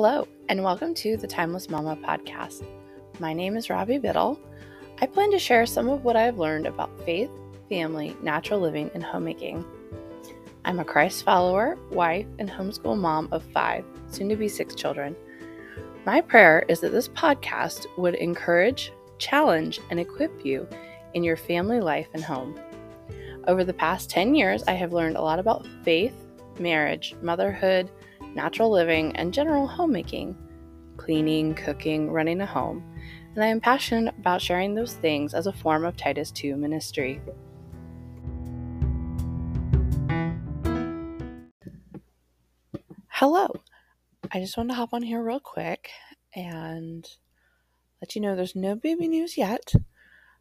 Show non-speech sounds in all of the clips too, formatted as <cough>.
Hello, and welcome to the Timeless Mama podcast. My name is Robbie Biddle. I plan to share some of what I have learned about faith, family, natural living, and homemaking. I'm a Christ follower, wife, and homeschool mom of five, soon to be six children. My prayer is that this podcast would encourage, challenge, and equip you in your family life and home. Over the past 10 years, I have learned a lot about faith, marriage, motherhood, natural living, and general homemaking cleaning, cooking, running a home, and I am passionate about sharing those things as a form of Titus II ministry. Hello. I just wanted to hop on here real quick and let you know there's no baby news yet.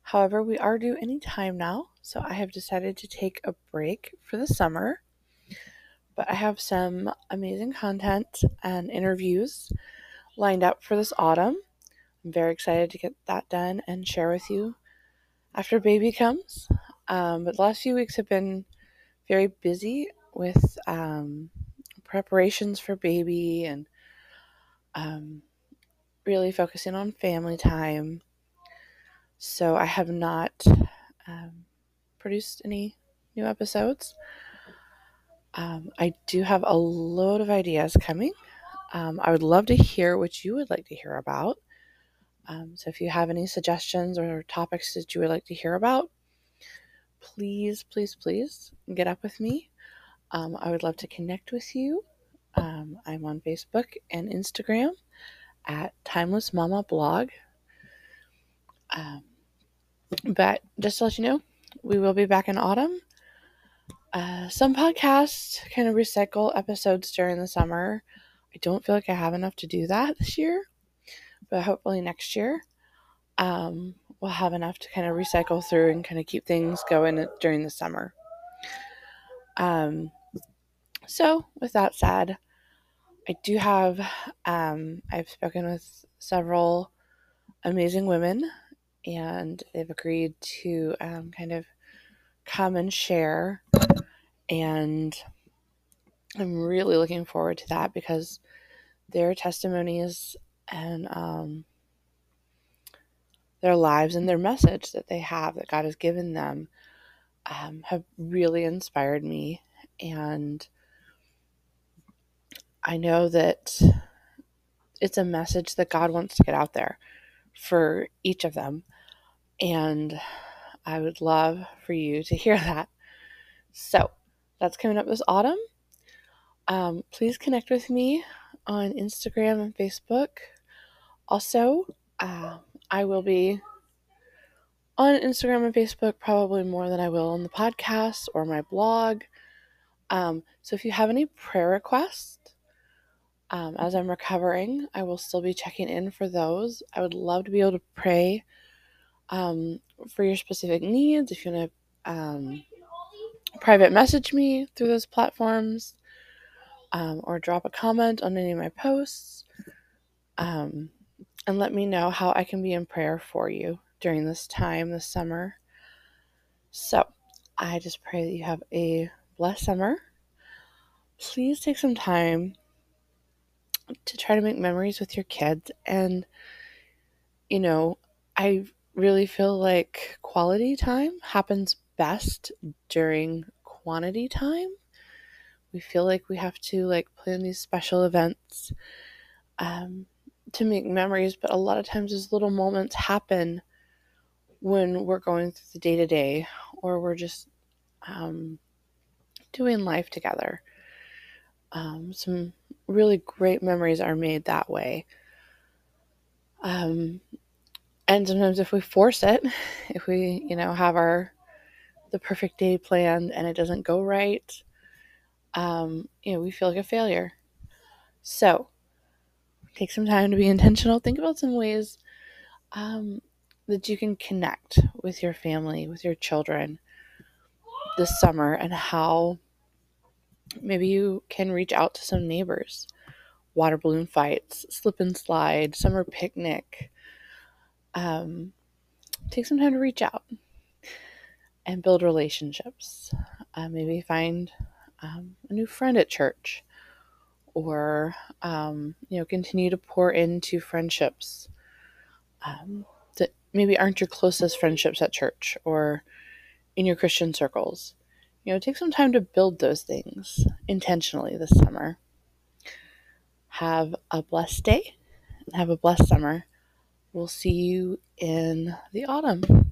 However, we are due any time now, so I have decided to take a break for the summer but I have some amazing content and interviews lined up for this autumn. I'm very excited to get that done and share with you after baby comes. Um, but the last few weeks have been very busy with um, preparations for baby and um, really focusing on family time. So I have not um, produced any new episodes. Um, I do have a load of ideas coming. Um, I would love to hear what you would like to hear about. Um, so if you have any suggestions or topics that you would like to hear about, please, please, please get up with me. Um, I would love to connect with you. Um, I'm on Facebook and Instagram at Timeless Mama Blog. Um, but just to let you know, we will be back in autumn. Uh, some podcasts kind of recycle episodes during the summer. I don't feel like I have enough to do that this year, but hopefully next year um, we'll have enough to kind of recycle through and kind of keep things going during the summer. Um, so, with that said, I do have, um, I've spoken with several amazing women, and they've agreed to um, kind of come and share and I'm really looking forward to that because their testimonies and um, their lives and their message that they have that God has given them um, have really inspired me. And I know that it's a message that God wants to get out there for each of them. And I would love for you to hear <laughs> that. So, that's coming up this autumn. Um, please connect with me on Instagram and Facebook. Also, uh, I will be on Instagram and Facebook probably more than I will on the podcast or my blog. Um, so if you have any prayer requests, um, as I'm recovering, I will still be checking in for those. I would love to be able to pray um, for your specific needs. If you want to um, private message me through those platforms um, or drop a comment on any of my posts um, and let me know how I can be in prayer for you during this time this summer. So, I just pray that you have a blessed summer. Please take some time to try to make memories with your kids. And, you know, I really feel like quality time happens best during quantity time. We feel like we have to like plan these special events um, to make memories, but a lot of times those little moments happen when we're going through the day to day or we're just um, doing life together. Um, some really great memories are made that way. Um, and sometimes if we force it, <laughs> if we, you know, have our the perfect day planned and it doesn't go right, um, you know, we feel like a failure. So, take some time to be intentional. Think about some ways um, that you can connect with your family, with your children this summer, and how maybe you can reach out to some neighbors. Water balloon fights, slip and slide, summer picnic. Um, take some time to reach out and build relationships. Uh, maybe find um, a new friend at church or um, you know continue to pour into friendships um, that maybe aren't your closest friendships at church or in your Christian circles. You know, take some time to build those things intentionally this summer. Have a blessed day and have a blessed summer. We'll see you in the autumn.